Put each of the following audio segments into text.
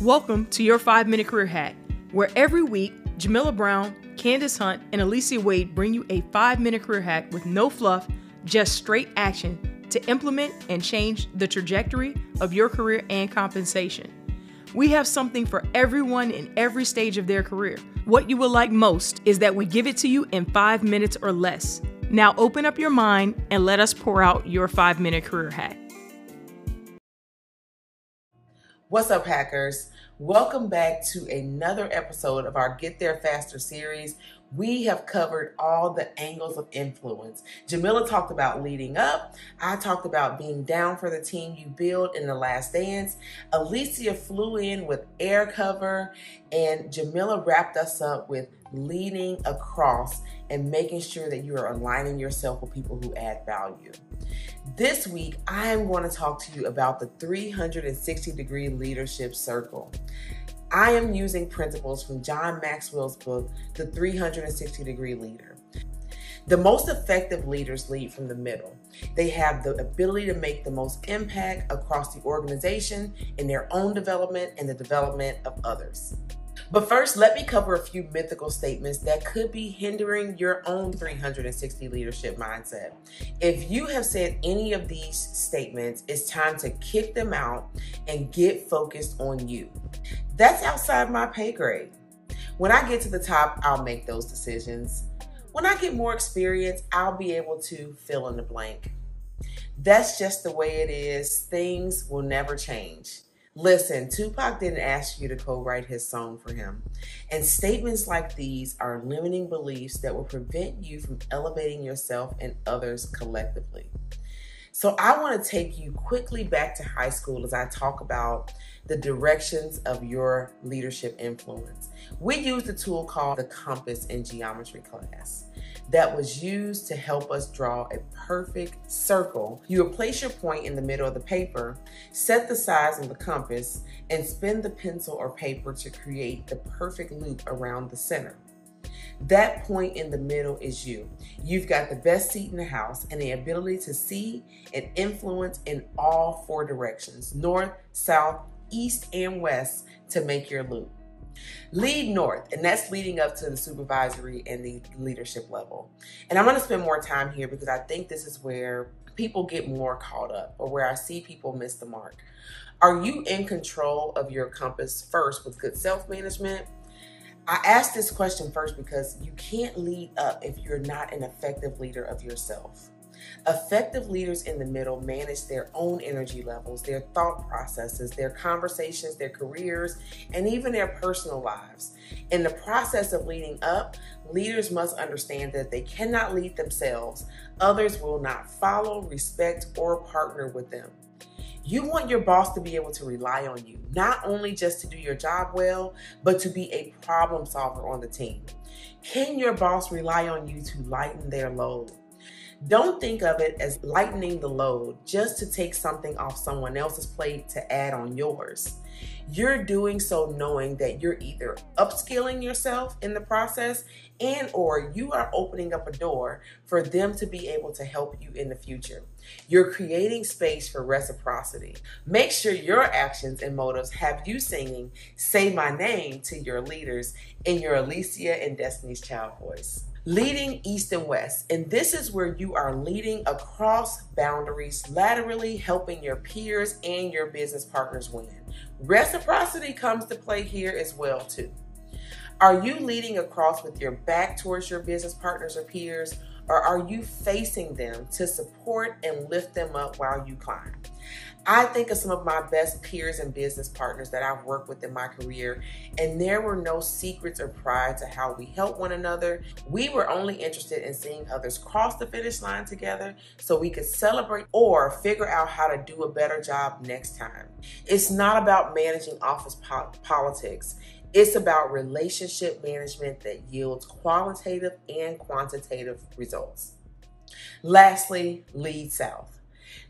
Welcome to your five minute career hack, where every week, Jamila Brown, Candyce Hunt, and Alicia Wade bring you a five minute career hack with no fluff, just straight action to implement and change the trajectory of your career and compensation. We have something for everyone in every stage of their career. What you will like most is that we give it to you in five minutes or less. Now open up your mind and let us pour out your five minute career hack. What's up, hackers? Welcome back to another episode of our Get There Faster series. We have covered all the angles of influence. Jamila talked about leading up. I talked about being down for the team you build in the last dance. Alicia flew in with air cover, and Jamila wrapped us up with leading across and making sure that you are aligning yourself with people who add value. This week, I am going to talk to you about the 360 degree leadership circle. I am using principles from John Maxwell's book, The 360 Degree Leader. The most effective leaders lead from the middle. They have the ability to make the most impact across the organization in their own development and the development of others. But first, let me cover a few mythical statements that could be hindering your own 360 leadership mindset. If you have said any of these statements, it's time to kick them out and get focused on you. That's outside my pay grade. When I get to the top, I'll make those decisions. When I get more experience, I'll be able to fill in the blank. That's just the way it is. Things will never change. Listen, Tupac didn't ask you to co write his song for him. And statements like these are limiting beliefs that will prevent you from elevating yourself and others collectively. So, I want to take you quickly back to high school as I talk about the directions of your leadership influence. We used a tool called the compass in geometry class that was used to help us draw a perfect circle. You would place your point in the middle of the paper, set the size of the compass, and spin the pencil or paper to create the perfect loop around the center. That point in the middle is you. You've got the best seat in the house and the ability to see and influence in all four directions north, south, east, and west to make your loop. Lead north, and that's leading up to the supervisory and the leadership level. And I'm going to spend more time here because I think this is where people get more caught up or where I see people miss the mark. Are you in control of your compass first with good self management? I ask this question first because you can't lead up if you're not an effective leader of yourself. Effective leaders in the middle manage their own energy levels, their thought processes, their conversations, their careers, and even their personal lives. In the process of leading up, leaders must understand that they cannot lead themselves. Others will not follow, respect, or partner with them. You want your boss to be able to rely on you, not only just to do your job well, but to be a problem solver on the team. Can your boss rely on you to lighten their load? Don't think of it as lightening the load just to take something off someone else's plate to add on yours. You're doing so knowing that you're either upskilling yourself in the process and or you are opening up a door for them to be able to help you in the future. You're creating space for reciprocity. Make sure your actions and motives have you singing Say My Name to your leaders in your Alicia and Destiny's Child voice leading east and west. And this is where you are leading across boundaries, laterally helping your peers and your business partners win. Reciprocity comes to play here as well too. Are you leading across with your back towards your business partners or peers, or are you facing them to support and lift them up while you climb? I think of some of my best peers and business partners that I've worked with in my career, and there were no secrets or pride to how we helped one another. We were only interested in seeing others cross the finish line together so we could celebrate or figure out how to do a better job next time. It's not about managing office po- politics. It's about relationship management that yields qualitative and quantitative results. Lastly, lead south.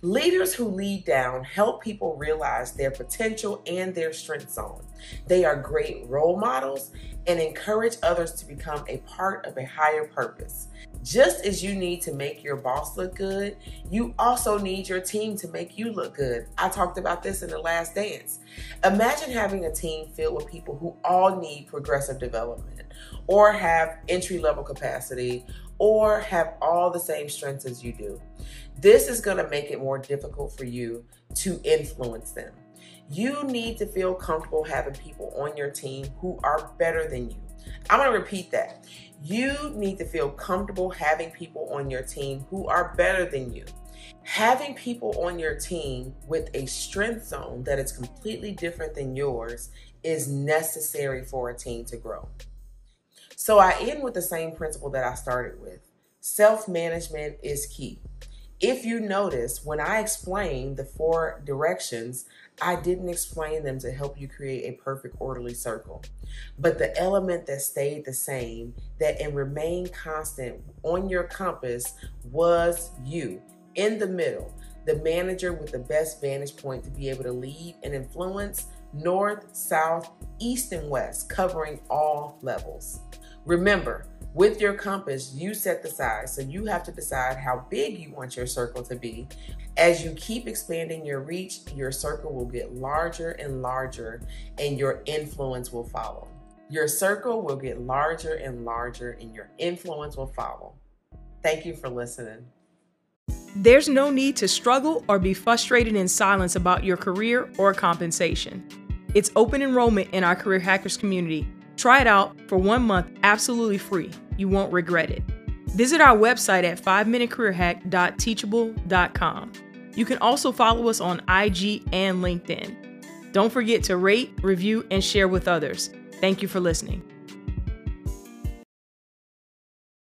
Leaders who lead down help people realize their potential and their strength zone. They are great role models and encourage others to become a part of a higher purpose. Just as you need to make your boss look good, you also need your team to make you look good. I talked about this in the last dance. Imagine having a team filled with people who all need progressive development or have entry level capacity or have all the same strengths as you do. This is going to make it more difficult for you to influence them. You need to feel comfortable having people on your team who are better than you. I'm going to repeat that. You need to feel comfortable having people on your team who are better than you. Having people on your team with a strength zone that is completely different than yours is necessary for a team to grow. So I end with the same principle that I started with self management is key. If you notice, when I explained the four directions, I didn't explain them to help you create a perfect orderly circle. But the element that stayed the same, that and remained constant on your compass was you in the middle, the manager with the best vantage point to be able to lead and influence north, south, east, and west, covering all levels. Remember, with your compass, you set the size. So you have to decide how big you want your circle to be. As you keep expanding your reach, your circle will get larger and larger, and your influence will follow. Your circle will get larger and larger, and your influence will follow. Thank you for listening. There's no need to struggle or be frustrated in silence about your career or compensation. It's open enrollment in our Career Hackers community Try it out for one month absolutely free. You won't regret it. Visit our website at 5minutecareerhack.teachable.com. You can also follow us on IG and LinkedIn. Don't forget to rate, review, and share with others. Thank you for listening.